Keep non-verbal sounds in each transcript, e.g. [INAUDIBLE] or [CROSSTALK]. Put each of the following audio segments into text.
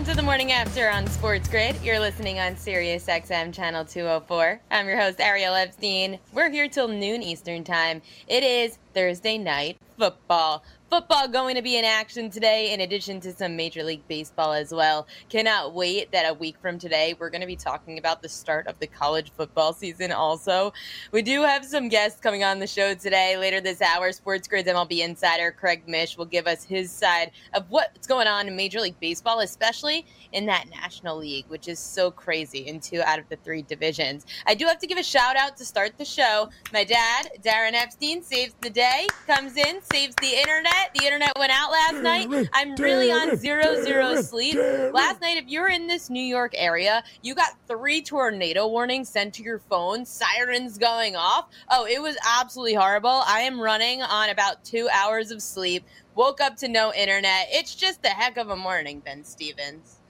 Welcome to the morning after on Sports Grid. You're listening on Sirius XM channel 204. I'm your host, Ariel Epstein. We're here till noon Eastern time. It is Thursday night football football going to be in action today, in addition to some Major League Baseball as well. Cannot wait that a week from today, we're going to be talking about the start of the college football season also. We do have some guests coming on the show today. Later this hour, Sports Grid's MLB insider Craig Mish will give us his side of what's going on in Major League Baseball, especially in that National League, which is so crazy in two out of the three divisions. I do have to give a shout out to start the show. My dad, Darren Epstein, saves the day, comes in, saves the internet the internet went out last night. I'm really on zero zero sleep. Last night, if you're in this New York area, you got three tornado warnings sent to your phone, sirens going off. Oh, it was absolutely horrible. I am running on about two hours of sleep. Woke up to no internet. It's just a heck of a morning, Ben Stevens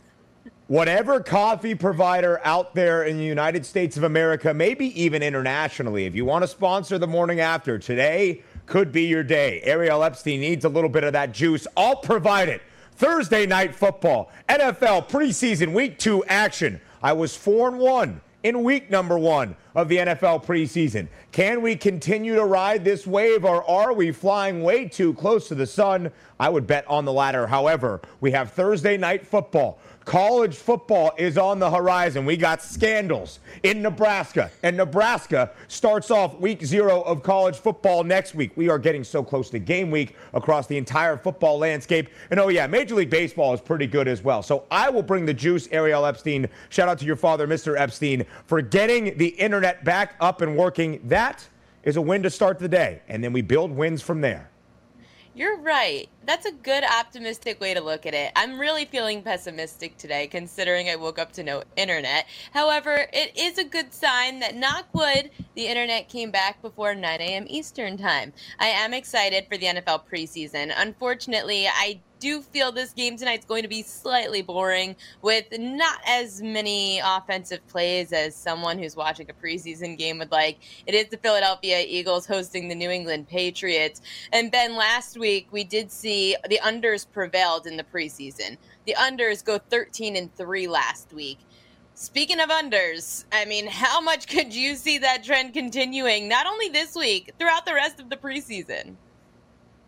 whatever coffee provider out there in the United States of America, maybe even internationally, if you want to sponsor the morning after today, could be your day. Ariel Epstein needs a little bit of that juice. I'll provide it. Thursday night football, NFL preseason week two action. I was 4 and 1 in week number one of the NFL preseason. Can we continue to ride this wave or are we flying way too close to the sun? I would bet on the latter. However, we have Thursday night football. College football is on the horizon. We got scandals in Nebraska, and Nebraska starts off week zero of college football next week. We are getting so close to game week across the entire football landscape. And oh, yeah, Major League Baseball is pretty good as well. So I will bring the juice, Ariel Epstein. Shout out to your father, Mr. Epstein, for getting the internet back up and working. That is a win to start the day. And then we build wins from there. You're right. That's a good optimistic way to look at it. I'm really feeling pessimistic today considering I woke up to no internet. However, it is a good sign that knock wood, the internet came back before 9 a.m. Eastern time. I am excited for the NFL preseason. Unfortunately, I do feel this game tonight is going to be slightly boring with not as many offensive plays as someone who's watching a preseason game would like. It is the Philadelphia Eagles hosting the New England Patriots. And Ben, last week we did see the unders prevailed in the preseason. The unders go 13 and 3 last week. Speaking of unders, I mean, how much could you see that trend continuing, not only this week, throughout the rest of the preseason?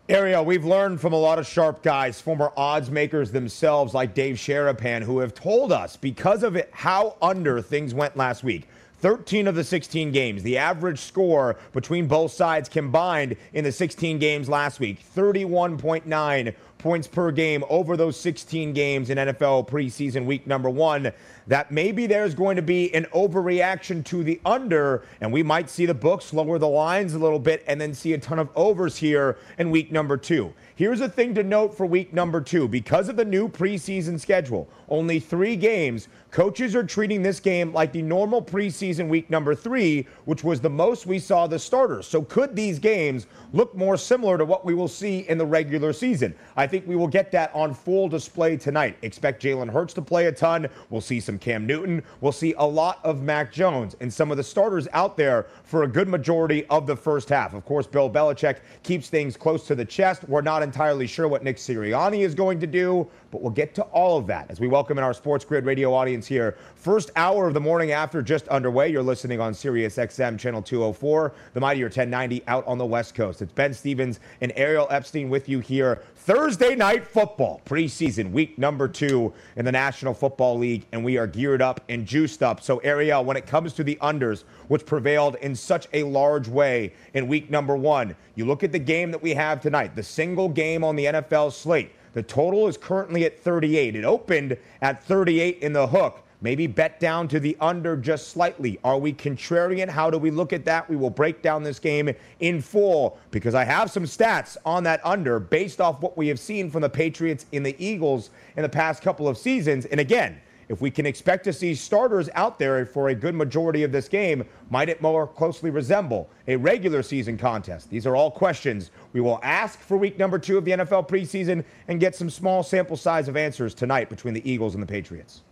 Ariel, we've learned from a lot of sharp guys, former odds makers themselves, like Dave Sharapan, who have told us because of it how under things went last week. 13 of the 16 games. The average score between both sides combined in the 16 games last week 31.9 points per game over those 16 games in NFL preseason week number one that maybe there's going to be an overreaction to the under, and we might see the books lower the lines a little bit and then see a ton of overs here in week number two. Here's a thing to note for week number two because of the new preseason schedule, only three games. Coaches are treating this game like the normal preseason week number three, which was the most we saw the starters. So, could these games look more similar to what we will see in the regular season? I think we will get that on full display tonight. Expect Jalen Hurts to play a ton. We'll see some Cam Newton. We'll see a lot of Mac Jones and some of the starters out there for a good majority of the first half. Of course, Bill Belichick keeps things close to the chest. We're not entirely sure what Nick Sirianni is going to do, but we'll get to all of that as we welcome in our Sports Grid radio audience here. First hour of the morning after just underway. You're listening on Sirius XM channel 204, the Mightier 1090 out on the West Coast. It's Ben Stevens and Ariel Epstein with you here. Thursday night football, preseason week number two in the National Football League, and we are geared up and juiced up. So, Ariel, when it comes to the unders, which prevailed in such a large way in week number one, you look at the game that we have tonight, the single game on the NFL slate. The total is currently at 38. It opened at 38 in the hook. Maybe bet down to the under just slightly. Are we contrarian? How do we look at that? We will break down this game in full because I have some stats on that under based off what we have seen from the Patriots in the Eagles in the past couple of seasons. And again, if we can expect to see starters out there for a good majority of this game, might it more closely resemble a regular season contest? These are all questions we will ask for week number two of the NFL preseason and get some small sample size of answers tonight between the Eagles and the Patriots.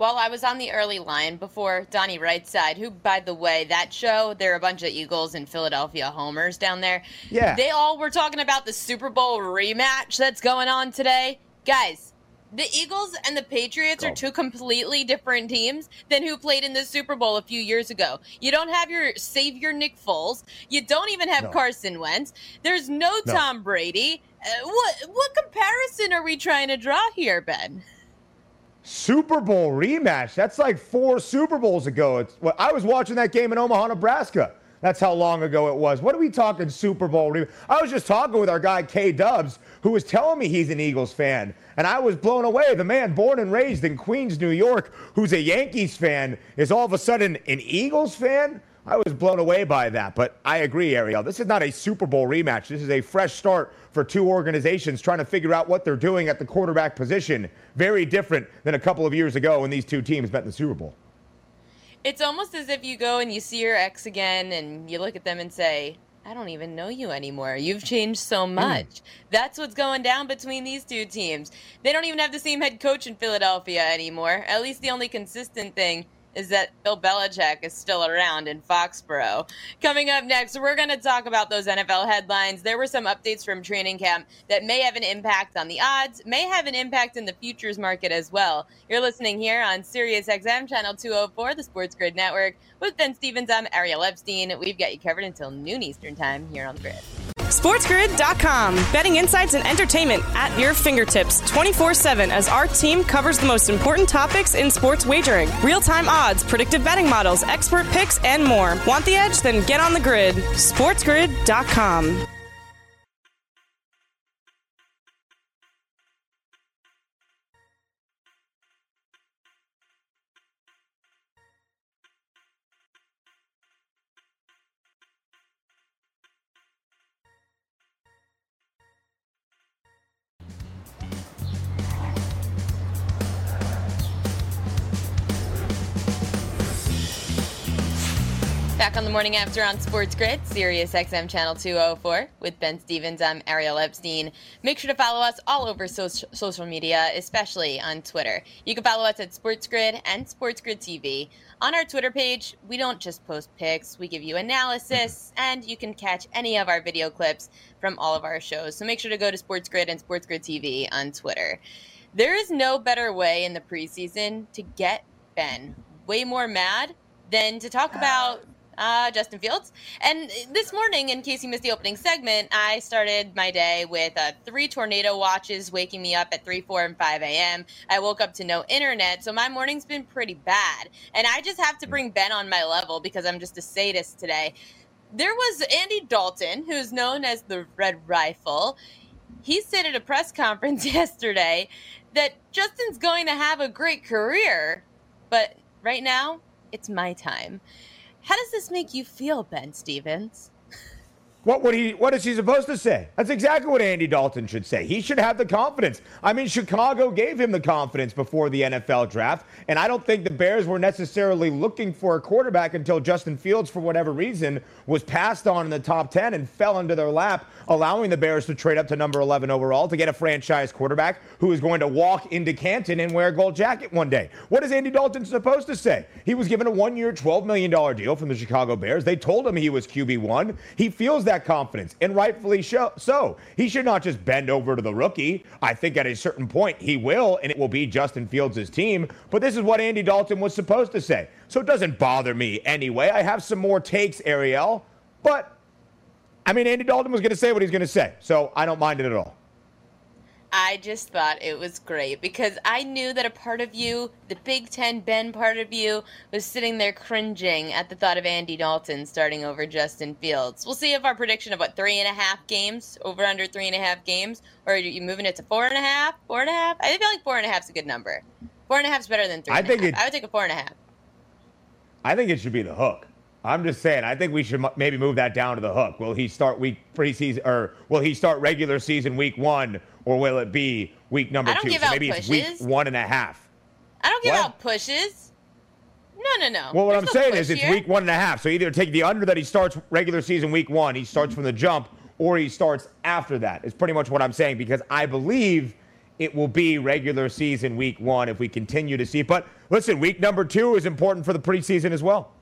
Well, I was on the early line before Donnie Rightside, who, by the way, that show, there are a bunch of Eagles and Philadelphia homers down there. Yeah. They all were talking about the Super Bowl rematch that's going on today. Guys, the Eagles and the Patriots are two completely different teams than who played in the Super Bowl a few years ago. You don't have your savior Nick Foles. You don't even have No. Carson Wentz. There's no, No. Tom Brady. Uh, what what comparison are we trying to draw here, Ben? Super Bowl rematch. That's like four Super Bowls ago. It's, well, I was watching that game in Omaha, Nebraska. That's how long ago it was. What are we talking Super Bowl rematch? I was just talking with our guy K Dubs, who was telling me he's an Eagles fan, and I was blown away. The man born and raised in Queens, New York, who's a Yankees fan, is all of a sudden an Eagles fan. I was blown away by that, but I agree, Ariel. This is not a Super Bowl rematch. This is a fresh start for two organizations trying to figure out what they're doing at the quarterback position. Very different than a couple of years ago when these two teams met in the Super Bowl. It's almost as if you go and you see your ex again and you look at them and say, I don't even know you anymore. You've changed so mm. much. That's what's going down between these two teams. They don't even have the same head coach in Philadelphia anymore. At least the only consistent thing is that Bill Belichick is still around in Foxborough. Coming up next, we're going to talk about those NFL headlines. There were some updates from training camp that may have an impact on the odds, may have an impact in the futures market as well. You're listening here on Sirius XM Channel 204, the Sports Grid Network. With Ben Stevens, I'm Ariel Epstein. We've got you covered until noon Eastern Time here on the grid. SportsGrid.com. Betting insights and entertainment at your fingertips 24 7 as our team covers the most important topics in sports wagering real time odds, predictive betting models, expert picks, and more. Want the edge? Then get on the grid. SportsGrid.com. Back on the morning after on Sports Grid, Sirius XM Channel 204 with Ben Stevens. I'm Ariel Epstein. Make sure to follow us all over so- social media, especially on Twitter. You can follow us at Sports Grid and Sports Grid TV. On our Twitter page, we don't just post pics, we give you analysis, and you can catch any of our video clips from all of our shows. So make sure to go to Sports Grid and Sports Grid TV on Twitter. There is no better way in the preseason to get Ben way more mad than to talk about uh, Justin Fields. And this morning, in case you missed the opening segment, I started my day with uh, three tornado watches waking me up at 3, 4, and 5 a.m. I woke up to no internet, so my morning's been pretty bad. And I just have to bring Ben on my level because I'm just a sadist today. There was Andy Dalton, who's known as the Red Rifle. He said at a press conference [LAUGHS] yesterday that Justin's going to have a great career, but right now, it's my time. How does this make you feel, Ben Stevens? What would he? What is he supposed to say? That's exactly what Andy Dalton should say. He should have the confidence. I mean, Chicago gave him the confidence before the NFL draft, and I don't think the Bears were necessarily looking for a quarterback until Justin Fields, for whatever reason, was passed on in the top ten and fell into their lap, allowing the Bears to trade up to number 11 overall to get a franchise quarterback who is going to walk into Canton and wear a gold jacket one day. What is Andy Dalton supposed to say? He was given a one-year, $12 million deal from the Chicago Bears. They told him he was QB one. He feels that confidence, and rightfully so. He should not just bend over to the rookie. I think at a certain point he will, and it will be Justin Fields' team. But this is what Andy Dalton was supposed to say. So it doesn't bother me anyway. I have some more takes, Ariel. But, I mean, Andy Dalton was going to say what he's going to say. So I don't mind it at all. I just thought it was great because I knew that a part of you, the Big Ten Ben part of you, was sitting there cringing at the thought of Andy Dalton starting over Justin Fields. We'll see if our prediction of what three and a half games, over under three and a half games, or are you moving it to four and a half, four and a half? I feel like four and a half is a good number. Four and a half is better than three. I think it, I would take a four and a half. I think it should be the hook. I'm just saying. I think we should maybe move that down to the hook. Will he start week preseason, or will he start regular season week one, or will it be week number two? so maybe pushes. it's week one and a half. I don't give what? out pushes. No, no, no. Well, what There's I'm saying is it's week one and a half. So either take the under that he starts regular season week one, he starts from the jump, or he starts after that. Is pretty much what I'm saying because I believe it will be regular season week one if we continue to see. But listen, week number two is important for the preseason as well.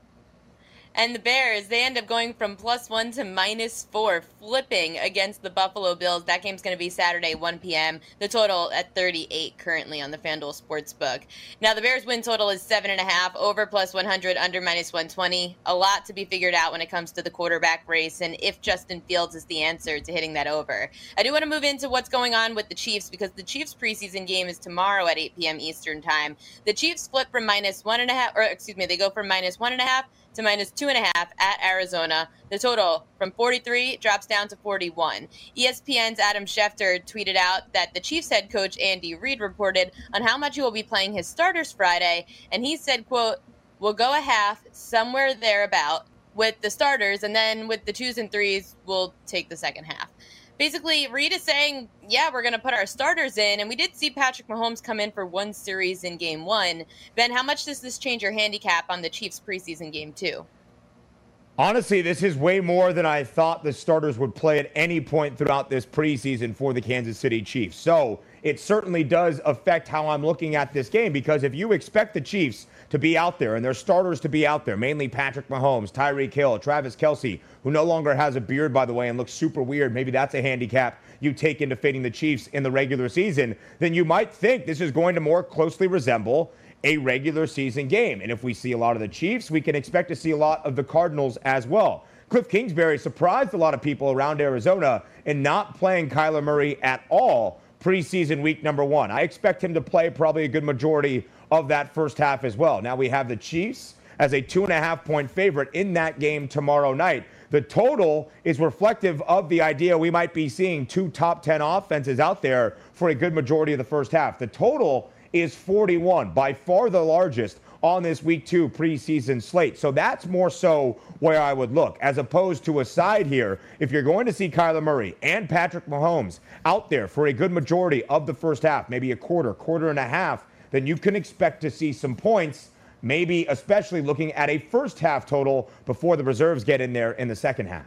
And the Bears, they end up going from plus one to minus four, flipping against the Buffalo Bills. That game's going to be Saturday, 1 p.m. The total at 38 currently on the FanDuel Sportsbook. Now, the Bears win total is 7.5, over plus 100, under minus 120. A lot to be figured out when it comes to the quarterback race and if Justin Fields is the answer to hitting that over. I do want to move into what's going on with the Chiefs because the Chiefs preseason game is tomorrow at 8 p.m. Eastern Time. The Chiefs flip from minus one and a half, or excuse me, they go from minus one and a half to minus two and a half at Arizona. The total from 43 drops down to 41. ESPN's Adam Schefter tweeted out that the Chiefs head coach Andy Reid reported on how much he will be playing his starters Friday, and he said, "quote We'll go a half somewhere thereabout with the starters, and then with the twos and threes, we'll take the second half." Basically Reid is saying, yeah, we're going to put our starters in. And we did see Patrick Mahomes come in for one series in game one. Ben, how much does this change your handicap on the Chiefs preseason game two? Honestly, this is way more than I thought the starters would play at any point throughout this preseason for the Kansas City Chiefs. So it certainly does affect how I'm looking at this game because if you expect the Chiefs to be out there and their starters to be out there, mainly Patrick Mahomes, Tyreek Hill, Travis Kelce, who no longer has a beard, by the way, and looks super weird. Maybe that's a handicap you take into fading the Chiefs in the regular season. Then you might think this is going to more closely resemble a regular season game. And if we see a lot of the Chiefs, we can expect to see a lot of the Cardinals as well. Kliff Kingsbury surprised a lot of people around Arizona in not playing Kyler Murray at all preseason week number one. I expect him to play probably a good majority of that first half as well. Now we have the Chiefs as a two and a half point favorite in that game tomorrow night. The total is reflective of the idea we might be seeing two top 10 offenses out there for a good majority of the first half. The total is 41, by far the largest on this week two preseason slate. So that's more so where I would look, as opposed to a side here. If you're going to see Kyler Murray and Patrick Mahomes out there for a good majority of the first half, maybe a quarter, quarter and a half, then you can expect to see some points, maybe especially looking at a first half total before the reserves get in there in the second half.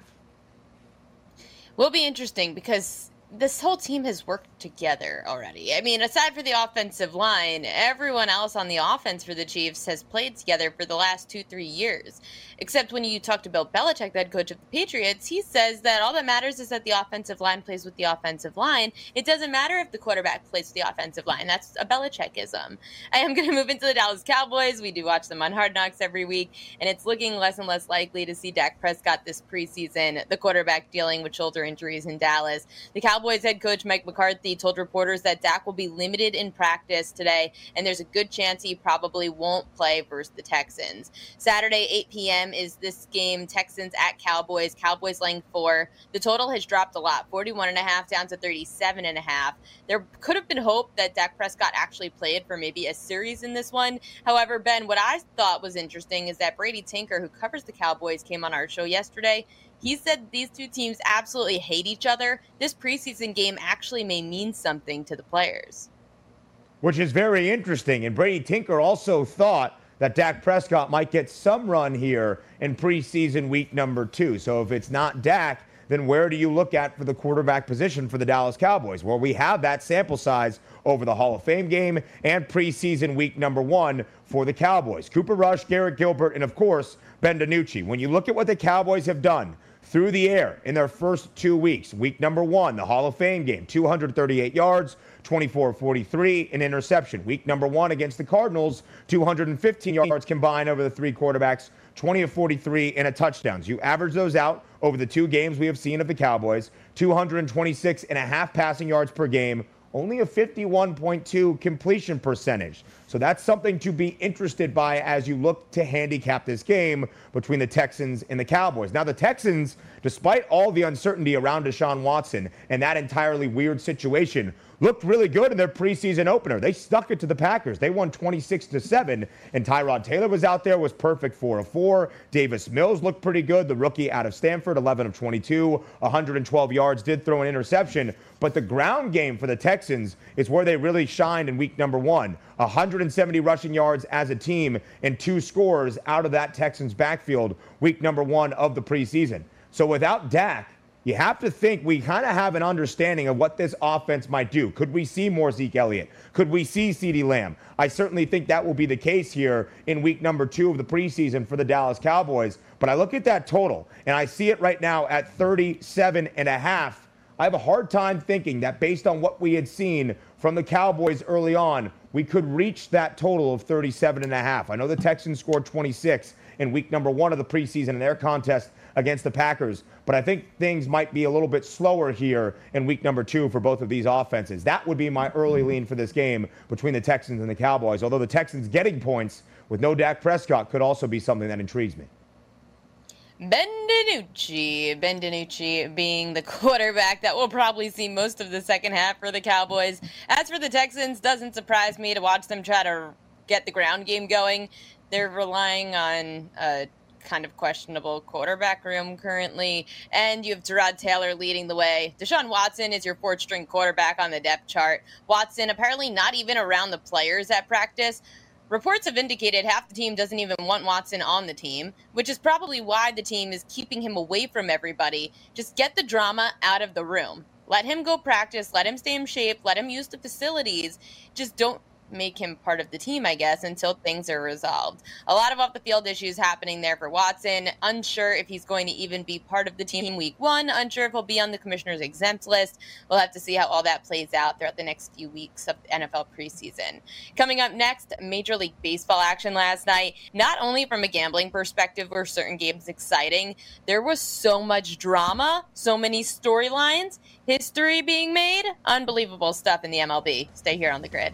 Will be interesting because this whole team has worked together already. I mean, aside for the offensive line, everyone else on the offense for the Chiefs has played together for the last two, three years. Except when you talk to Bill Belichick, the head coach of the Patriots, he says that all that matters is that the offensive line plays with the offensive line. It doesn't matter if the quarterback plays with the offensive line. That's a Belichickism. [LAUGHS] I am going to move into the Dallas Cowboys. We do watch them on Hard Knocks every week, and it's looking less and less likely to see Dak Prescott this preseason, the quarterback dealing with shoulder injuries in Dallas. The Cowboys head coach Mike McCarthy told reporters that Dak will be limited in practice today, and there's a good chance he probably won't play versus the Texans. Saturday, 8 p.m is this game Texans at Cowboys. Cowboys laying four. The total has dropped a lot 41 and a half down to 37 and a half. There could have been hope that Dak Prescott actually played for maybe a series in this one. However, Ben, what I thought was interesting is that Brady Tinker, who covers the Cowboys, came on our show yesterday. He said these two teams absolutely hate each other. This preseason game actually may mean something to the players. Which is very interesting. And Brady Tinker also thought that Dak Prescott might get some run here in preseason week number two. So if it's not Dak, then where do you look at for the quarterback position for the Dallas Cowboys? Well, we have that sample size over the Hall of Fame game and preseason week number one for the Cowboys. Cooper Rush, Garrett Gilbert, and of course, Ben DiNucci. When you look at what the Cowboys have done through the air in their first two weeks, week number one, the Hall of Fame game, 238 yards, 24 43, an interception. Week number one against the Cardinals, 215 yards combined over the three quarterbacks, 20 of 43, and a touchdowns. You average those out over the two games we have seen of the Cowboys, 226 and a half passing yards per game, only a 51.2 completion percentage. So that's something to be interested by as you look to handicap this game between the Texans and the Cowboys. Now, the Texans, despite all the uncertainty around Deshaun Watson and that entirely weird situation, looked really good in their preseason opener. They stuck it to the Packers. They won 26 to 7, and Tyrod Taylor was out there, was perfect 4 of 4. Davis Mills looked pretty good, the rookie out of Stanford, 11 of 22, 112 yards, did throw an interception. But the ground game for the Texans is where they really shined in week number one. 170 rushing yards as a team and two scores out of that Texans backfield week number one of the preseason. So without Dak, you have to think we kind of have an understanding of what this offense might do. Could we see more Zeke Elliott? Could we see CeeDee Lamb? I certainly think that will be the case here in week number two of the preseason for the Dallas Cowboys. But I look at that total and I see it right now at 37 and a half. I have a hard time thinking that based on what we had seen from the Cowboys early on, we could reach that total of 37 and a half. I know the Texans scored 26 in week number one of the preseason in their contest against the Packers. But I think things might be a little bit slower here in week number two for both of these offenses. That would be my early lean for this game between the Texans and the Cowboys. Although the Texans getting points with no Dak Prescott could also be something that intrigues me. Ben DiNucci. Ben DiNucci being the [LAUGHS] quarterback that will probably see most of the second half for the Cowboys. As for the Texans, doesn't surprise me to watch them try to get the ground game going. They're relying on uh, kind of questionable quarterback room currently. And you have Tyrod Taylor leading the way. Deshaun Watson is your fourth string quarterback on the depth chart. Watson apparently not even around the players at practice. Reports have indicated half the team doesn't even want Watson on the team, which is probably why the team is keeping him away from everybody. Just get the drama out of the room. Let him go practice, let him stay in shape, let him use the facilities. Just don't make him part of the team, I guess, until things are resolved. A lot of off the field issues happening there for Watson. Unsure if he's going to even be part of the team week one. Unsure if he'll be on the commissioner's exempt list. We'll have to see how all that plays out throughout the next few weeks of NFL preseason. Coming up next, Major League Baseball action last night. Not only from a gambling perspective were certain games exciting, there was so much drama, so many storylines, history being made. Unbelievable stuff in the MLB. Stay here on the grid.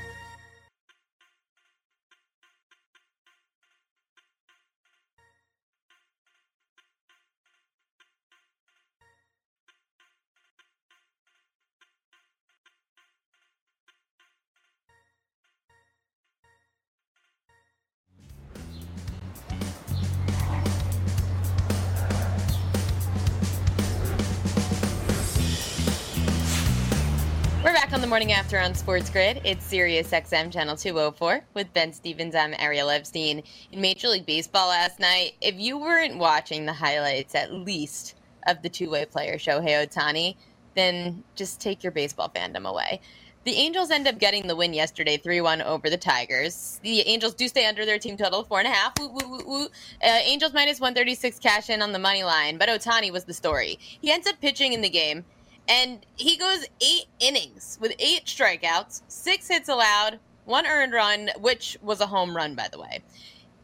back on the morning after on Sports Grid. It's Sirius XM Channel 204 with Ben Stevens. I'm Ariel Epstein. In Major League Baseball last night, if you weren't watching the highlights at least of the two way player Shohei Ohtani, then just take your baseball fandom away. The Angels end up getting the win yesterday, 3 1 over the Tigers. The Angels do stay under their team total, 4.5. Woo, woo, woo. Uh, Angels minus 136 cash in on the money line, but Ohtani was the story. He ends up pitching in the game and he goes eight innings with eight strikeouts, six hits allowed, one earned run, which was a home run, by the way.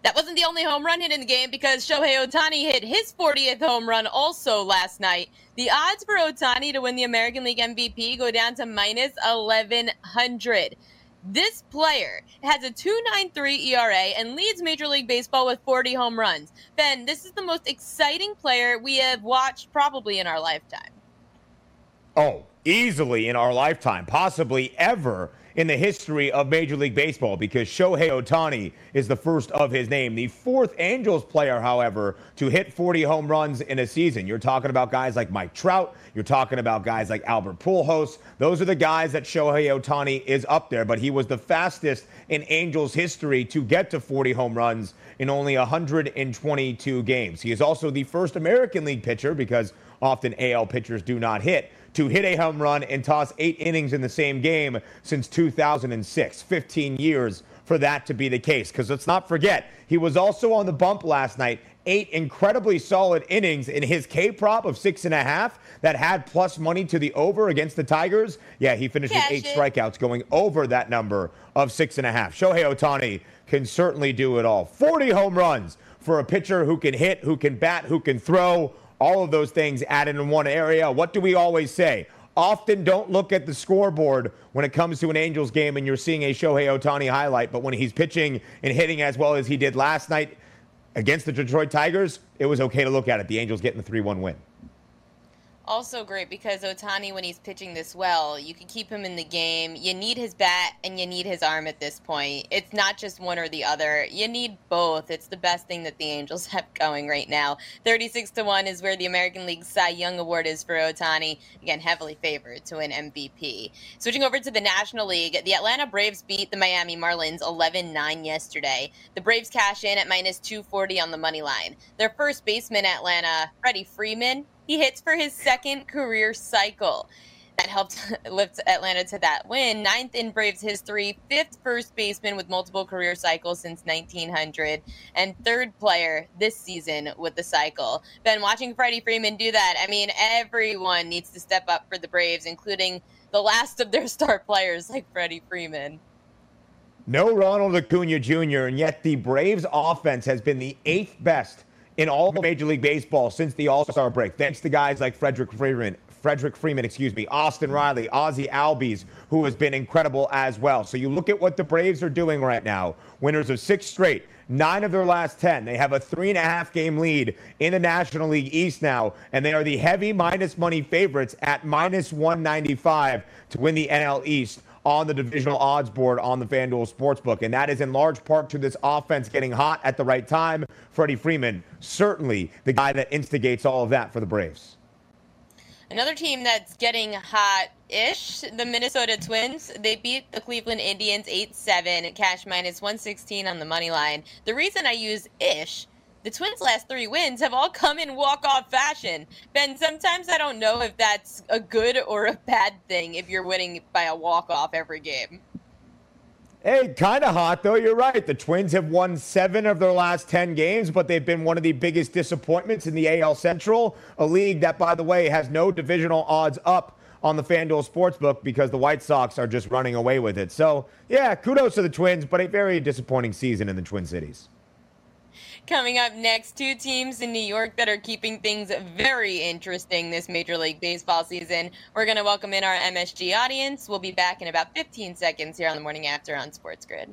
That wasn't the only home run hit in the game because Shohei Ohtani hit his 40th home run also last night. The odds for Ohtani to win the American League MVP go down to minus 1100. This player has a 2.93 ERA and leads Major League Baseball with 40 home runs. Ben, this is the most exciting player we have watched probably in our lifetime. Oh, easily in our lifetime, possibly ever in the history of Major League Baseball because Shohei Ohtani is the first of his name. The fourth Angels player, however, to hit 40 home runs in a season. You're talking about guys like Mike Trout. You're talking about guys like Albert Pujols. Those are the guys that Shohei Ohtani is up there, but he was the fastest in Angels history to get to 40 home runs in only 122 games. He is also the first American League pitcher because often AL pitchers do not hit to hit a home run and toss eight innings in the same game since 2006. 15 years for that to be the case. Because let's not forget, he was also on the bump last night eight incredibly solid innings in his K prop of six and a half that had plus money to the over against the Tigers. Yeah, he finished Cash with eight it. strikeouts, going over that number of six and a half. Shohei Ohtani can certainly do it all. 40 home runs for a pitcher who can hit, who can bat, who can throw. All of those things added in one area. What do we always say? Often don't look at the scoreboard when it comes to an Angels game and you're seeing a Shohei Ohtani highlight, but when he's pitching and hitting as well as he did last night against the Detroit Tigers, it was okay to look at it. The Angels getting the 3 1 win also great because Ohtani, when he's pitching this well, you can keep him in the game. You need his bat and you need his arm at this point. It's not just one or the other. You need both. It's the best thing that the Angels [LAUGHS] have going right now. 36 to 1 is where the American League Cy Young Award is for Ohtani. Again, heavily favored to win MVP. Switching over to the National League, the Atlanta Braves beat the Miami Marlins 11 9 yesterday. The Braves cash in at minus 240 on the money line. Their first baseman, Atlanta, Freddie Freeman, he hits for his second career cycle. That helped [LAUGHS] lift Atlanta to that win. Ninth in Braves history, fifth first baseman with multiple career cycles since 1900, and third player this season with the cycle. Been watching Freddie Freeman do that. I mean, everyone needs to step up for the Braves, including the last of their [LAUGHS] star players like Freddie Freeman. No Ronald Acuna Jr., and yet the Braves offense has been the eighth best in all of Major League Baseball since the All Star break, thanks to guys like Frederick Freeman, Frederick Freeman, excuse me, Austin Riley, Ozzie Albies, who has been incredible as well. So you look at what the Braves are doing right now. Winners of six straight, nine of their last 10. They have a three and a half game lead in the National League East now, and they are the heavy minus money favorites at minus 195 to win the NL East on the divisional odds board on the FanDuel Sportsbook. And that is in large part to this offense getting hot at the right time. Freddie Freeman, certainly the guy that instigates all of that for the Braves. Another team that's getting hot ish, the Minnesota Twins. They beat the Cleveland Indians 8 7, cash minus 116 on the money line. The reason I use ish the Twins' last three wins have all come in walk-off fashion. Ben, sometimes I don't know if that's a good or a bad thing if you're winning by a walk-off every game. Hey, kind of hot, though. You're right. The Twins have won seven of their last 10 games, but they've been one of the biggest disappointments in the AL Central, a league that, by the way, has no divisional odds up on the FanDuel Sportsbook because the White Sox are just running away with it. So, yeah, kudos to the Twins, but a very disappointing season in the Twin Cities. Coming up next, two teams in New York that are keeping things very interesting this Major League Baseball season. We're going to welcome in our MSG audience. We'll be back in about 15 seconds here on the morning after on Sports Grid.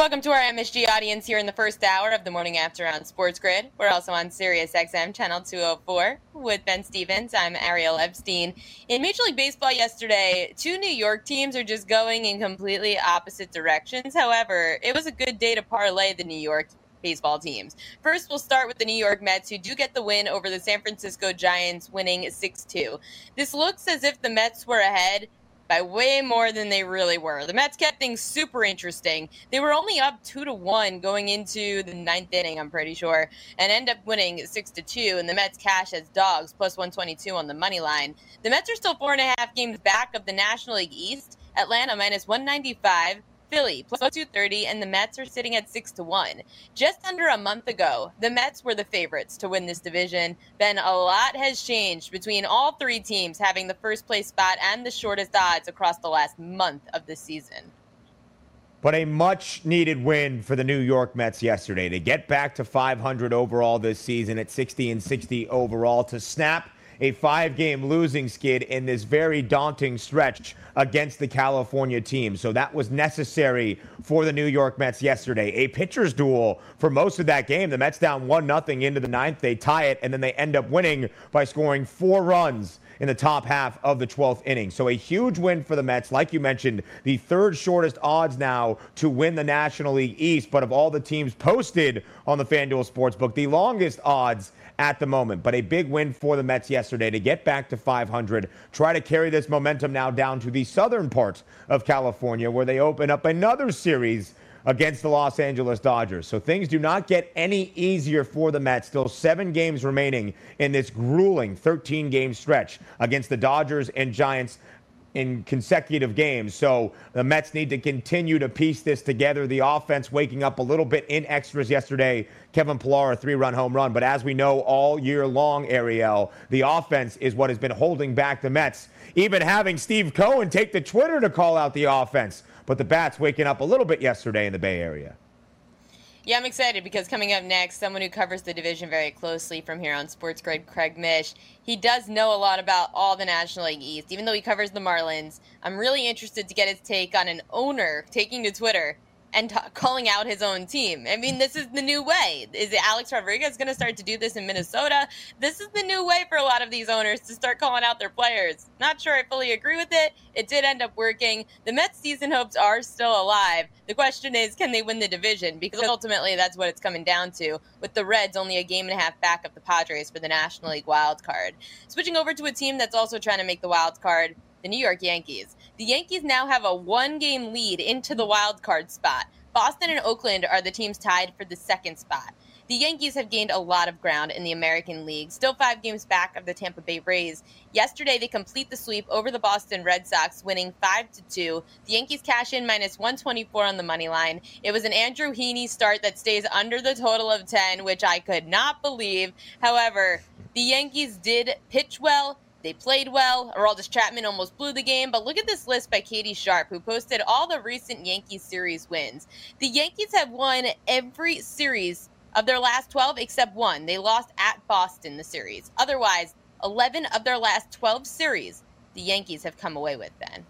Welcome to our MSG audience here in the first hour of the morning after on Sports Grid. We're also on Sirius XM channel 204 with Ben Stevens. I'm Ariel Epstein. In Major League Baseball yesterday, two New York teams are just going in completely opposite directions. However, it was a good day to parlay the New York baseball teams. First, we'll start with the New York Mets, who do get the win over the San Francisco Giants, winning 6 2. This looks as if the Mets were ahead by way more than they really were. The Mets kept things super interesting. They were only up two to one going into the ninth inning, I'm pretty sure, and end up winning six to two. And the Mets cash as dogs plus 122 on the money line. The Mets are still four and a half games back of the National League East. Atlanta minus 195. Philly plus 230, and the Mets are sitting at 6 to 1. Just under a month ago, the Mets were the favorites to win this division. Then a lot has changed between all three teams having the first place spot and the shortest odds across the last month of the season. But a much needed win for the New York Mets yesterday to get back to 500 overall this season at 60 and 60 overall to snap a five game losing skid in this very daunting stretch against the California team. So that was necessary for the New York Mets yesterday. A pitcher's duel for most of that game. The Mets down 1 0 into the ninth. They tie it, and then they end up winning by scoring four runs in the top half of the 12th inning. So a huge win for the Mets. Like you mentioned, the third shortest odds now to win the National League East. But of all the teams posted on the FanDuel Sportsbook, the longest odds at the moment. But a big win for the Mets yesterday to get back to 500, try to carry this momentum now down to the southern part of California where they open up another series against the Los Angeles Dodgers. So things do not get any easier for the Mets. Still seven games remaining in this grueling 13 game stretch against the Dodgers and Giants in consecutive games. So the Mets need to continue to piece this together. The offense waking up a little bit in extras yesterday. Kevin Pillar, a three run home run. But as we know all year long, Ariel, the offense is what has been holding back the Mets. Even having Steve Cohen take to Twitter to call out the offense. But the Bats waking up a little bit yesterday in the Bay Area. Yeah, I'm excited because coming up next, someone who covers the division very closely from here on Sports Grid, Craig Mish. He does know a lot about all the National League East, even though he covers the Marlins. I'm really interested to get his take on an owner taking to Twitter and t- calling out his own team. I mean, this is the new way. Is it Alex Rodriguez going to start to do this in Minnesota? This is the new way for a lot of these owners to start calling out their players. Not sure I fully agree with it. It did end up working. The Mets' season hopes are still alive. The question is, can they win the division? Because ultimately, that's what it's coming down to. With the Reds only a game and a half back of the Padres for the National League wild card. Switching over to a team that's also trying to make the wild card the New York Yankees. The Yankees now have a one game lead into the wild card spot. Boston and Oakland are the teams tied for the second spot. The Yankees have gained a lot of ground in the American League, still five games back of the Tampa Bay Rays. Yesterday, they complete the sweep over the Boston Red Sox, winning 5 to 2. The Yankees cash in minus 124 on the money line. It was an Andrew Heaney start that stays under the total of 10, which I could not believe. However, the Yankees did pitch well they played well. Aroldis Chapman almost blew the game, but look at this list by Katie Sharp, who posted all the recent Yankees series wins. The Yankees have won every series of their last 12 except one. They lost at Boston the series. Otherwise, 11 of their last 12 series, the Yankees have come away with, Ben.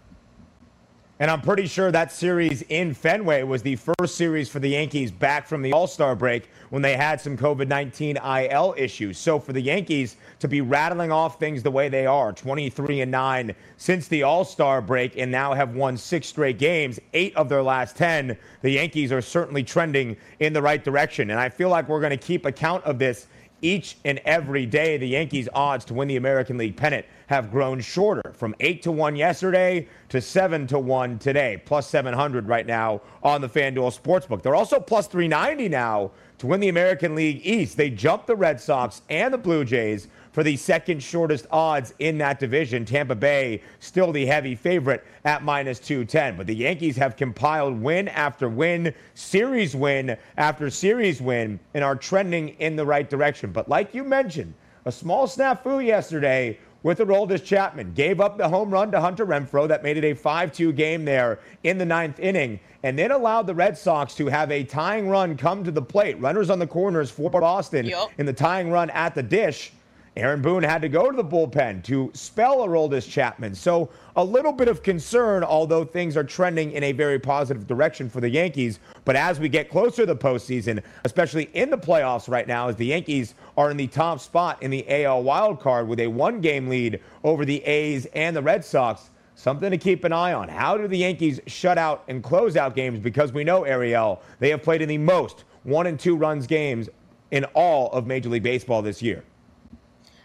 And I'm pretty sure that series in Fenway was the first series for the Yankees back from the All Star break when they had some COVID 19 IL issues. So for the Yankees to be rattling off things the way they are 23 and 9 since the All Star break and now have won six straight games, eight of their last 10, the Yankees are certainly trending in the right direction. And I feel like we're going to keep account of this each and every day. The Yankees' odds to win the American League pennant have grown shorter from 8 to 1 yesterday to 7 to 1 today, plus 700 right now on the FanDuel Sportsbook. They're also plus 390 now to win the American League East. They jumped the Red Sox and the Blue Jays for the second shortest odds in that division. Tampa Bay still the heavy favorite at minus 210. But the Yankees have compiled win after win, series win after series win, and are trending in the right direction. But like you mentioned, a small snafu yesterday with Aroldis Chapman. Gave up the home run to Hunter Renfroe that made it a 5 2 game there in the ninth inning, and then allowed the Red Sox to have a tying run come to the plate. Runners on the corners for Boston yep. in the tying run at the dish. Aaron Boone had to go to the bullpen to spell Aroldis Chapman. So a little bit of concern, although things are trending in a very positive direction for the Yankees. But as we get closer to the postseason, especially in the playoffs right now, as the Yankees are in the top spot in the AL wild card with a one game lead over the A's and the Red Sox, something to keep an eye on. How do the Yankees shut out and close out games? Because we know, Ariel, they have played in the most one and two runs games in all of Major League Baseball this year.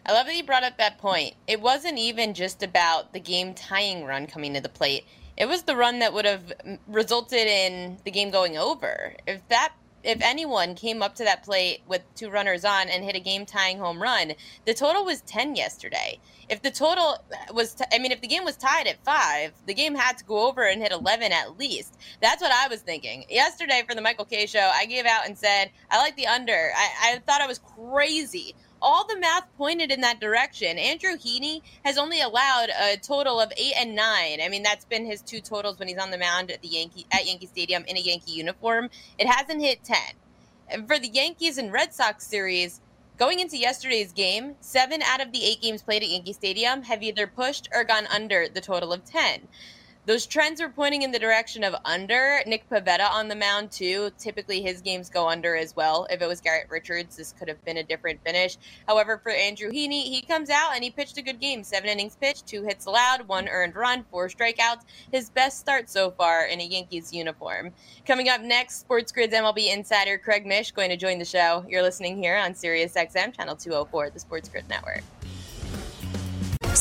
I love that you brought up that point. It wasn't even just about the game tying run coming to the plate. It was the run that would have resulted in the game going over. If that if anyone came up to that plate with two runners on and hit a game tying home run, the total was 10 yesterday. If the total was, t- I mean, if the game was tied at five, the game had to go over and hit 11 at least. That's what I was thinking. Yesterday for the Michael Kay show, I gave out and said, I like the under. I, I thought I was crazy all the math pointed in that direction. Andrew Heaney has only allowed a total of eight and nine. I mean, that's been his two totals when he's on the mound at the Yankee at Yankee Stadium in a Yankee uniform. It hasn't hit ten. And for the Yankees and Red Sox series, going into yesterday's game, seven out of the eight games played at Yankee Stadium have either pushed or gone under the total of ten those trends are pointing in the direction of under. Nick Pivetta on the mound, too. Typically, his games go under as well. If it was Garrett Richards, this could have been a different finish. However, for Andrew Heaney, he comes out and he pitched a good game. Seven innings pitched, two hits allowed, one earned run, four strikeouts. His best start so far in a Yankees uniform. Coming up next, Sports Grid's MLB insider Craig Mish going to join the show. You're listening here on Sirius XM, Channel 204, the Sports Grid Network.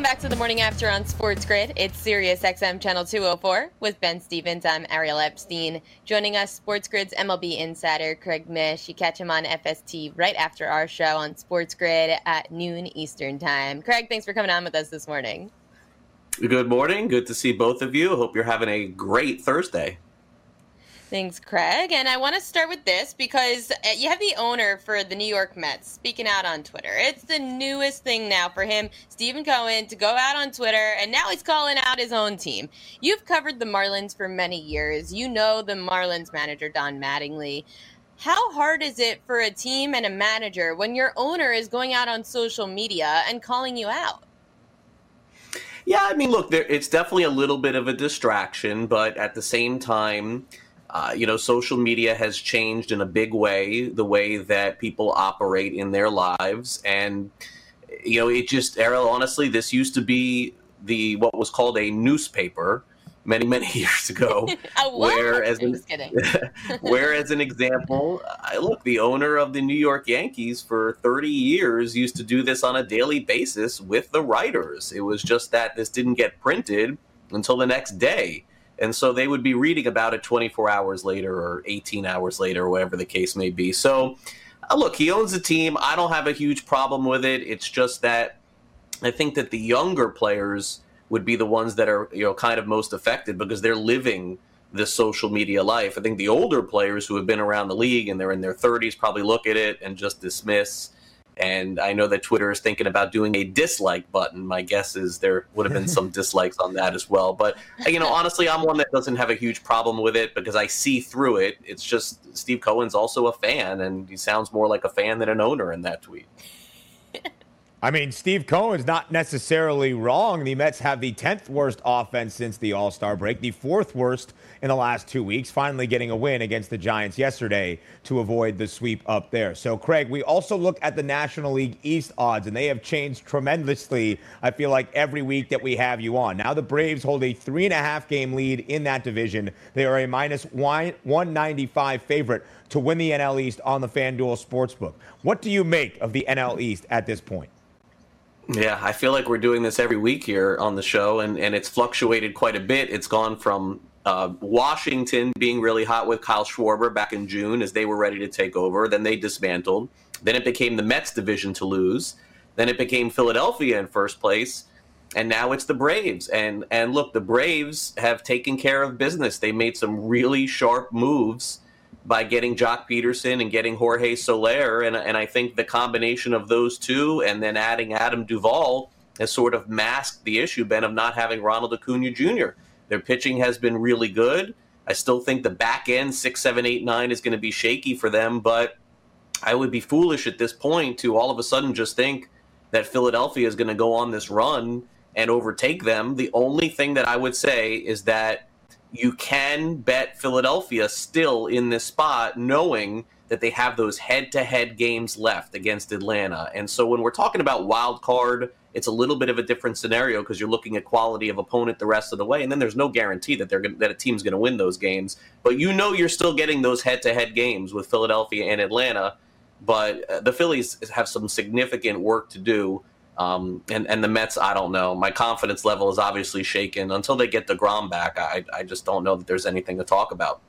Welcome back to the morning after on Sports Grid. It's Sirius XM Channel 204 with Ben Stevens. I'm Ariel Epstein. Joining us, Sports Grid's MLB insider Craig Mish. You catch him on FST right after our show on Sports Grid at noon Eastern Time. Craig, thanks for coming on with us this morning. Good morning. Good to see both of you. Hope you're having a great Thursday. Thanks, Craig. And I want to start with this because uh, you have the owner for the New York Mets speaking out on Twitter. It's the newest thing now for him, Steven Cohen, to go out on Twitter, and now he's calling out his own team. You've covered the Marlins for many years. You know the Marlins manager, Don Mattingly. How hard is it for a team and a manager when your owner is going out on social media and calling you out? Yeah, I mean, look, there, it's definitely a little bit of a distraction, but at the same time, uh, you know, social media has changed in a big way the way that people operate in their lives, and you know, it just, Ariel, honestly, this used to be the what was called a newspaper many many [LAUGHS] years ago. [LAUGHS] where as an, [LAUGHS] where as an example, I, look, the owner of the New York Yankees for 30 years used to do this on a daily basis with the writers. It was just that this didn't get printed until the next day. And so they would be reading about it 24 hours later or 18 hours later, or whatever the case may be. So, uh, look, he owns the team. I don't have a huge problem with it. It's just that I think that the younger players would be the ones that are, you know, kind of most affected because they're living this social media life. I think the older players who have been around the league and they're in their 30s probably look at it and just dismiss and I know that Twitter is thinking about doing a dislike button. My guess is there would have been [LAUGHS] some dislikes on that as well. But, you know, honestly, I'm one that doesn't have a huge problem with it because I see through it. It's just Steve Cohen's also a fan, and he sounds more like a fan than an owner in that tweet. I mean, Steve Cohen's not necessarily wrong. The Mets have the 10th worst offense since the All Star break, the fourth worst in the last two weeks, finally getting a win against the Giants yesterday to avoid the sweep up there. So, Craig, we also look at the National League East odds, and they have changed tremendously, I feel like, every week that we have you on. Now, the Braves hold a three and a half game lead in that division. They are a minus 195 favorite to win the NL East on the FanDuel Sportsbook. What do you make of the NL East at this point? Yeah, I feel like we're doing this every week here on the show, and, and it's fluctuated quite a bit. It's gone from uh, Washington being really hot with Kyle Schwarber back in June as they were ready to take over. Then they dismantled. Then it became the Mets division to lose. Then it became Philadelphia in first place. And now it's the Braves. And and look, the Braves have taken care of business. They made some really sharp moves by getting Joc Pederson and getting Jorge Soler. And, and I think the combination of those two and then adding Adam Duvall has sort of masked the issue, Ben, of not having Ronald Acuna Jr. Their pitching has been really good. I still think the back end, six, seven, eight, nine, is going to be shaky for them, but I would be foolish at this point to all of a sudden just think that Philadelphia is going to go on this run and overtake them. The only thing that I would say is that you can bet Philadelphia still in this spot, knowing that they have those head-to-head games left against Atlanta. And so when we're talking about wild card, it's a little bit of a different scenario because you're looking at quality of opponent the rest of the way, and then there's no guarantee that they're gonna, that a team's going to win those games. But you know you're still getting those head-to-head games with Philadelphia and Atlanta. But uh, the Phillies have some significant work to do um, and and the Mets, I don't know. My confidence level is obviously shaken until they get deGrom back. I I just don't know that there's anything to talk about.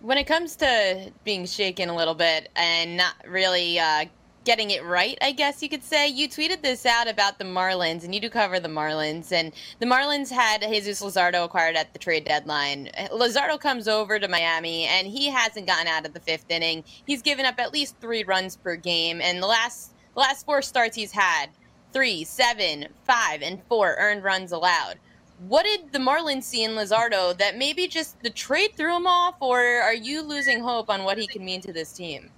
When it comes to being shaken a little bit and not really uh, getting it right, I guess you could say. You tweeted this out about the Marlins, and you do cover the Marlins. And the Marlins had Jesus Luzardo acquired at the trade deadline. Luzardo comes over to Miami, and he hasn't gotten out of the fifth inning. He's given up at least three runs per game, and the last last four starts he's had three, seven, five, and four earned runs allowed. What did the Marlins see in Luzardo that maybe just the trade threw him off, or are you losing hope on what he can mean to this team?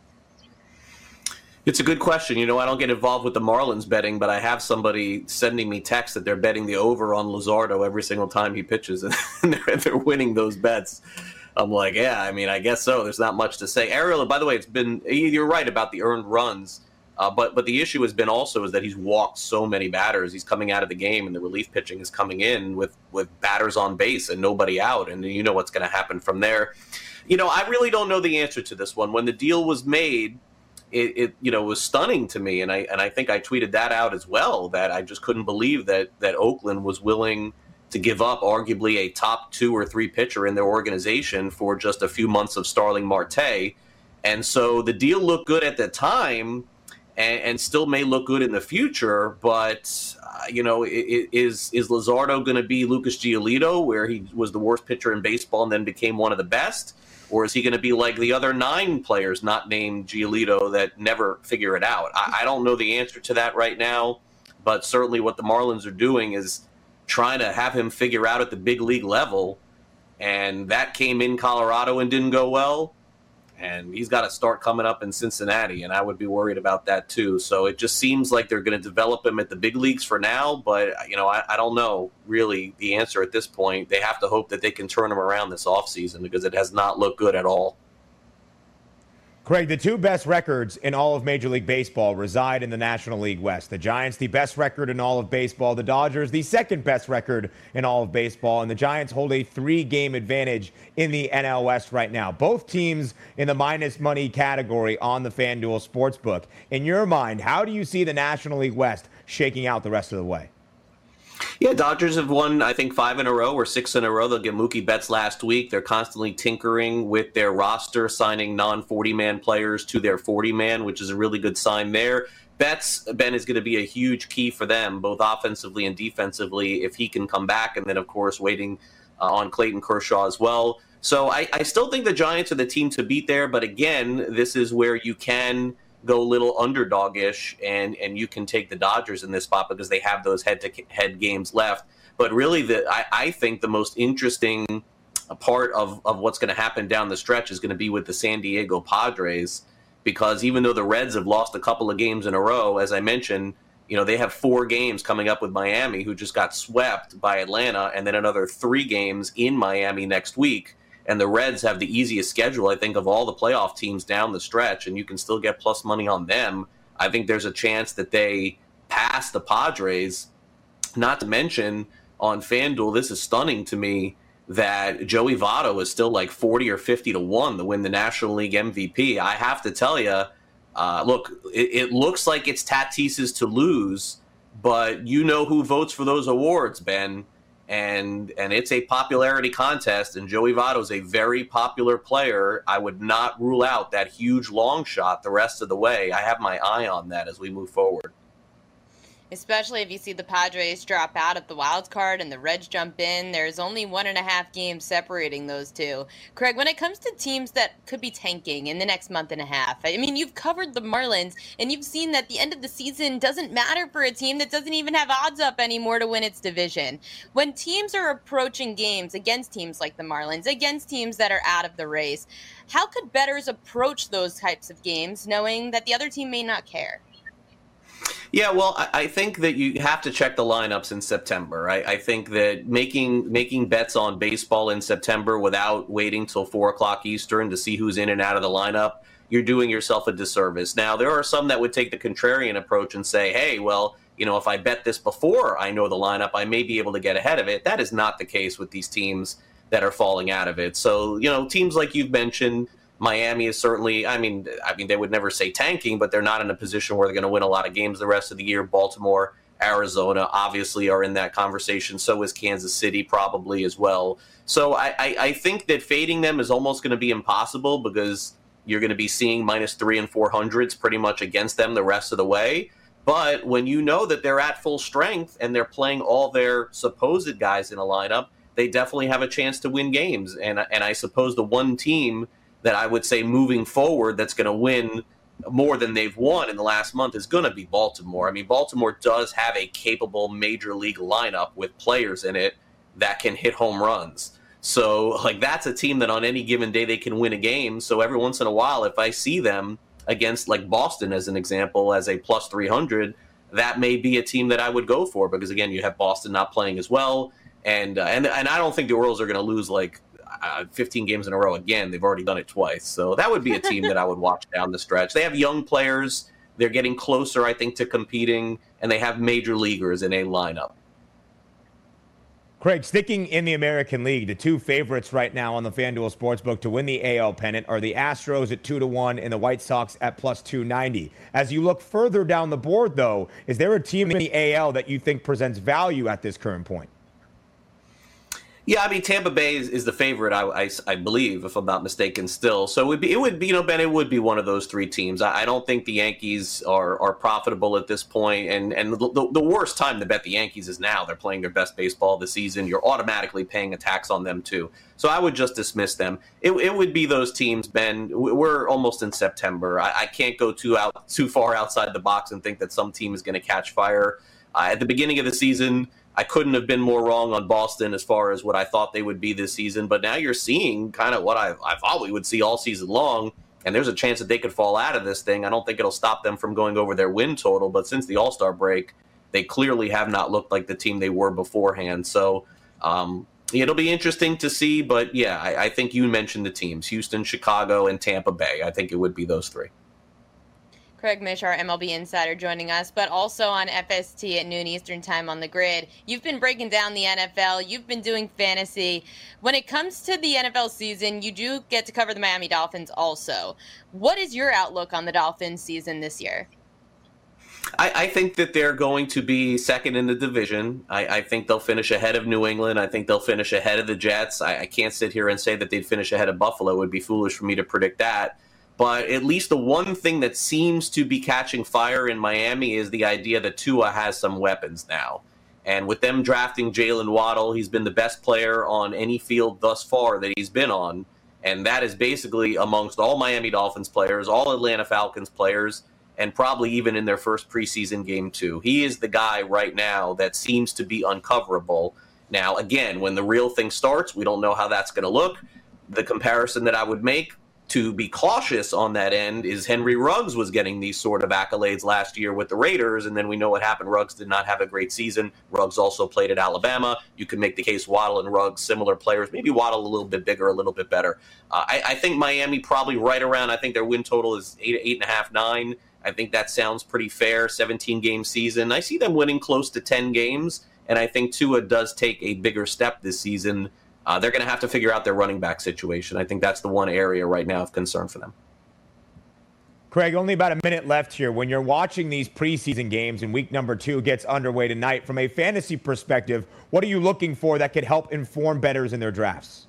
It's a good question. You know, I don't get involved with the Marlins betting, but I have somebody sending me texts that they're betting the over on Luzardo every single time he pitches, [LAUGHS] and they're, they're winning those bets. I'm like, yeah, I mean, I guess so. There's not much to say. Ariel, by the way, it's been you're right about the earned runs, uh, but but the issue has been also is that he's walked so many batters. He's coming out of the game, and the relief pitching is coming in with with batters on base and nobody out, and you know what's going to happen from there. You know, I really don't know the answer to this one. When the deal was made it, it, you know was stunning to me, and I and I think I tweeted that out as well. That I just couldn't believe that that Oakland was willing to give up arguably a top two or three pitcher in their organization for just a few months of Starling Marte, and so the deal looked good at the time. And, and still may look good in the future, but uh, you know, is is Luzardo going to be Lucas Giolito, where he was the worst pitcher in baseball and then became one of the best? Or is he going to be like the other nine players not named Giolito that never figure it out? I, I don't know the answer to that right now, but certainly what the Marlins are doing is trying to have him figure out at the big league level. And that came in Colorado and didn't go well and he's got to start coming up in Cincinnati, and I would be worried about that too. So it just seems like they're going to develop him at the big leagues for now, but you know, I, I, don't know really the answer at this point. They have to hope that they can turn him around this offseason because it has not looked good at all. Craig, the two best records in all of Major League Baseball reside in the National League West. The Giants, the best record in all of baseball. The Dodgers, the second best record in all of baseball. And the Giants hold a three game advantage in the NL West right now. Both teams in the minus money category on the FanDuel Sportsbook. In your mind, how do you see the National League West shaking out the rest of the way? Yeah, Dodgers have won, I think, five in a row or six in a row. They'll get Mookie Betts last week. They're constantly tinkering with their roster, signing non 40 man players to their 40 man, which is a really good sign there. Betts, Ben, is going to be a huge key for them, both offensively and defensively, if he can come back. And then, of course, waiting uh, on Clayton Kershaw as well. So I, I still think the Giants are the team to beat there. But again, this is where you can go a little underdogish and and you can take the Dodgers in this spot because they have those head to head games left. But really, the I, I think the most interesting part of of what's going to happen down the stretch is going to be with the San Diego Padres because even though the Reds have lost a couple of games in a row, as I mentioned, you know they have four games coming up with Miami, who just got swept by Atlanta, and then another three games in Miami next week and the Reds have the easiest schedule, I think, of all the playoff teams down the stretch, and you can still get plus money on them. I think there's a chance that they pass the Padres. Not to mention on FanDuel, this is stunning to me that Joey Votto is still like 40 or 50 to 1 to win the National League MVP. I have to tell you, uh, look, it, it looks like it's Tatis's to lose, but you know who votes for those awards, Ben and and it's a popularity contest and Joey Votto is a very popular player. I would not rule out that huge long shot the rest of the way. I have my eye on that as we move forward especially if you see the Padres drop out of the wild card and the Reds jump in. There's only one and a half games separating those two. Craig, when it comes to teams that could be tanking in the next month and a half, I mean, you've covered the Marlins and you've seen that the end of the season doesn't matter for a team that doesn't even have odds up anymore to win its division. When teams are approaching games against teams like the Marlins, against teams that are out of the race, how could bettors approach those types of games knowing that the other team may not care? Yeah, well, I, think that you have to check the lineups in September. I, I, think that making making bets on baseball in September without waiting till four o'clock Eastern to see who's in and out of the lineup, you're doing yourself a disservice. Now, there are some that would take the contrarian approach and say, "Hey, well, you know, if I bet this before I know the lineup, I may be able to get ahead of it." That is not the case with these teams that are falling out of it. So, you know, teams like you've mentioned Miami is certainly. I mean, I mean, they would never say tanking, but they're not in a position where they're going to win a lot of games the rest of the year. Baltimore, Arizona, obviously are in that conversation. So is Kansas City, probably as well. So I, I, I think that fading them is almost going to be impossible because you're going to be seeing minus three and four hundreds pretty much against them the rest of the way. But when you know that they're at full strength and they're playing all their supposed guys in a lineup, they definitely have a chance to win games. And and I suppose the one team that I would say moving forward that's going to win more than they've won in the last month is going to be Baltimore. I mean, Baltimore does have a capable major league lineup with players in it that can hit home runs. So, like, that's a team that on any given day they can win a game. So, every once in a while, if I see them against, like, Boston as an example, as a plus 300, that may be a team that I would go for because, again, you have Boston not playing as well. And, uh, and, and I don't think the Orioles are going to lose, like, uh, 15 games in a row again. They've already done it twice. So, that would be a team that I would watch down the stretch. They have young players. They're getting closer, I think, to competing, and they have major leaguers in a lineup. Craig, sticking in the American League, the two favorites right now on the FanDuel Sportsbook to win the AL pennant are the Astros at 2 to 1 and the White Sox at plus 290. As you look further down the board, though, is there a team in the AL that you think presents value at this current point? Yeah, I mean Tampa Bay is, is the favorite, I, I, I, believe, if I'm not mistaken. Still, so it would be, it would be, you know, Ben, it would be one of those three teams. I, I don't think the Yankees are are profitable at this point, and and the, the, the, worst time to bet the Yankees is now. They're playing their best baseball the season. You're automatically paying a tax on them too. So I would just dismiss them. It, it would be those teams, Ben. We're almost in September. I, I can't go too out too far outside the box and think that some team is going to catch fire. Uh, at the beginning of the season I couldn't have been more wrong on Boston as far as what I thought they would be this season. But now you're seeing kind of what I, I thought we would see all season long. And there's a chance that they could fall out of this thing. I don't think it'll stop them from going over their win total. But since the All Star break, they clearly have not looked like the team they were beforehand. So um, it'll be interesting to see. But yeah, I, I think you mentioned the teams Houston, Chicago, and Tampa Bay. I think it would be those three. Craig Mish, our MLB insider, joining us, but also on FST at noon Eastern Time on the grid. You've been breaking down the NFL, you've been doing fantasy. When it comes to the NFL season, you do get to cover the Miami Dolphins also. What is your outlook on the Dolphins season this year? I, I, think that they're going to be second in the division. I, I, think they'll finish ahead of New England. I think they'll finish ahead of the Jets. I, I can't sit here and say that they'd finish ahead of Buffalo. It would be foolish for me to predict that. But at least the one thing that seems to be catching fire in Miami is the idea that Tua has some weapons now. And with them drafting Jaylen Waddle, he's been the best player on any field thus far that he's been on. And that is basically amongst all Miami Dolphins players, all Atlanta Falcons players, and probably even in their first preseason game, too. He is the guy right now that seems to be uncoverable. Now, again, when the real thing starts, we don't know how that's going to look. The comparison that I would make to be cautious on that end is Henry Ruggs was getting these sort of accolades last year with the Raiders, and then we know what happened. Ruggs did not have a great season. Ruggs also played at Alabama. You can make the case Waddle and Ruggs, similar players, maybe Waddle a little bit bigger, a little bit better. Uh, I, I, think Miami probably right around, I think their win total is eight, eight and a half, nine. I think that sounds pretty fair. 17 game season. I see them winning close to 10 games, and I think Tua does take a bigger step this season uh, they're going to have to figure out their running back situation. I think that's the one area right now of concern for them. Craig, only about a minute left here. When you're watching these preseason games and week number two gets underway tonight, from a fantasy perspective, what are you looking for that could help inform betters in their drafts?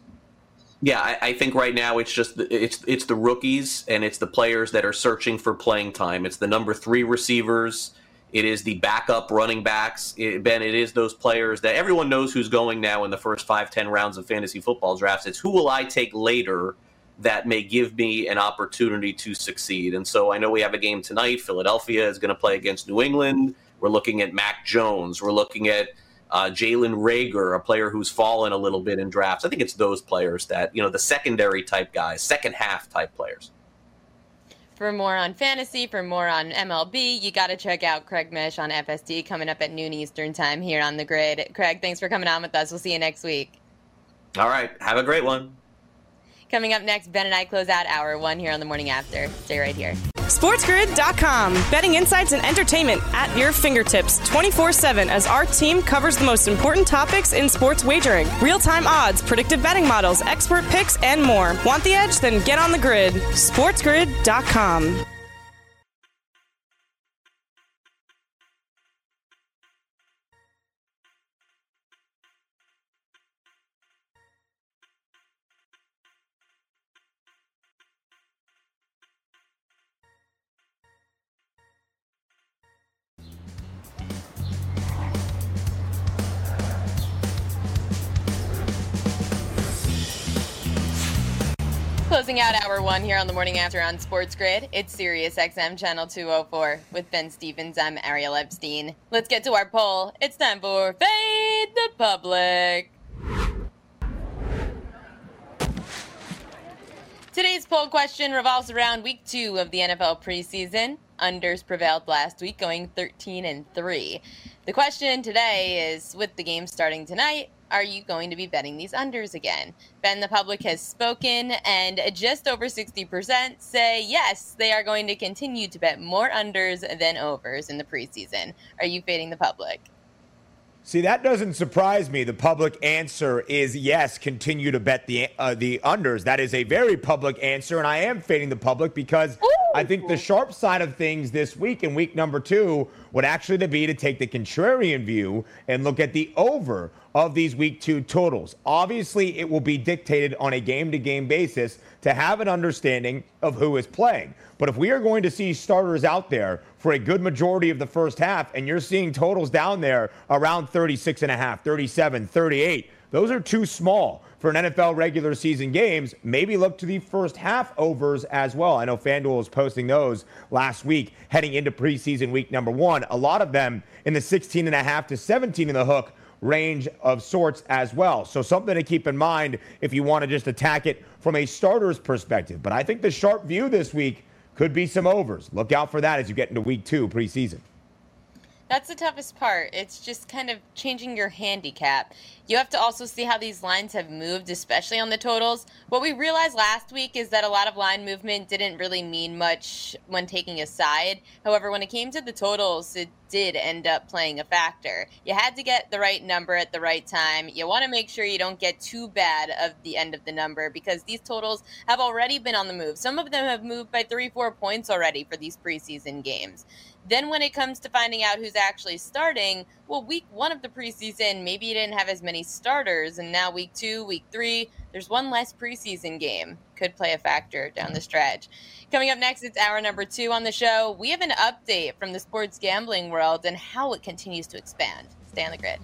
Yeah, I, I, think right now it's just the, it's it's the rookies and it's the players that are searching for playing time. It's the number three receivers it is the backup running backs. It, ben, it is those players that everyone knows who's going now in the first five, ten rounds of fantasy football drafts. It's who will I take later that may give me an opportunity to succeed. And so I know we have a game tonight. Philadelphia is going to play against New England. We're looking at Mac Jones. We're looking at uh, Jalen Reagor, a player who's fallen a little bit in drafts. I think it's those players that, you know, the secondary type guys, second half type players. For more on fantasy, for more on MLB, you got to check out Craig Mish on FSD coming up at noon Eastern time here on the grid. Craig, thanks for coming on with us. We'll see you next week. All right. Have a great one. Coming up next, Ben and I close out hour one here on the morning after. Stay right here. SportsGrid.com. Betting insights and entertainment at your fingertips 24 7 as our team covers the most important topics in sports wagering real time odds, predictive betting models, expert picks, and more. Want the edge? Then get on the grid. SportsGrid.com. Closing out hour one here on the morning after on Sports Grid, it's Sirius XM Channel 204 with Ben Stevens. I'm Ariel Epstein. Let's get to our poll. It's time for Fade the Public. Today's poll question revolves around week two of the NFL preseason. Unders prevailed last week, going 13 and 3. The question today is with the game starting tonight, are you going to be betting these unders again? Ben, the public has spoken, and just over 60% say yes, they are going to continue to bet more unders than overs in the preseason. Are you fading the public? See, that doesn't surprise me. The public answer is yes, continue to bet the uh, the unders. That is a very public answer, and I am fading the public because Ooh. I think the sharp side of things this week in week number two would actually be to take the contrarian view and look at the over of these week two totals. Obviously, it will be dictated on a game to game basis to have an understanding of who is playing. But if we are going to see starters out there for a good majority of the first half, and you're seeing totals down there around 36 and a half, 37, 38, those are too small for an NFL regular season games. Maybe look to the first half overs as well. I know FanDuel was posting those last week heading into preseason week number one. A lot of them in the 16 and a half to 17 in the hook range of sorts as well. So something to keep in mind if you want to just attack it from a starter's perspective. But I think the sharp view this week could be some overs. Look out for that as you get into week two preseason. That's the toughest part. It's just kind of changing your handicap. You have to also see how these lines have moved, especially on the totals. What we realized last week is that a lot of line movement didn't really mean much when taking a side. However, when it came to the totals, it did end up playing a factor. You had to get the right number at the right time. You want to make sure you don't get too bad of the end of the number because these totals have already been on the move. Some of them have moved by three, four points already for these preseason games. Then, when it comes to finding out who's actually starting, well, week one of the preseason, maybe you didn't have as many starters, and now week two, week three, there's one less preseason game. Could play a factor down the stretch. Coming up next, it's hour number two on the show. We have an update from the sports gambling world and how it continues to expand. Stay on the grid.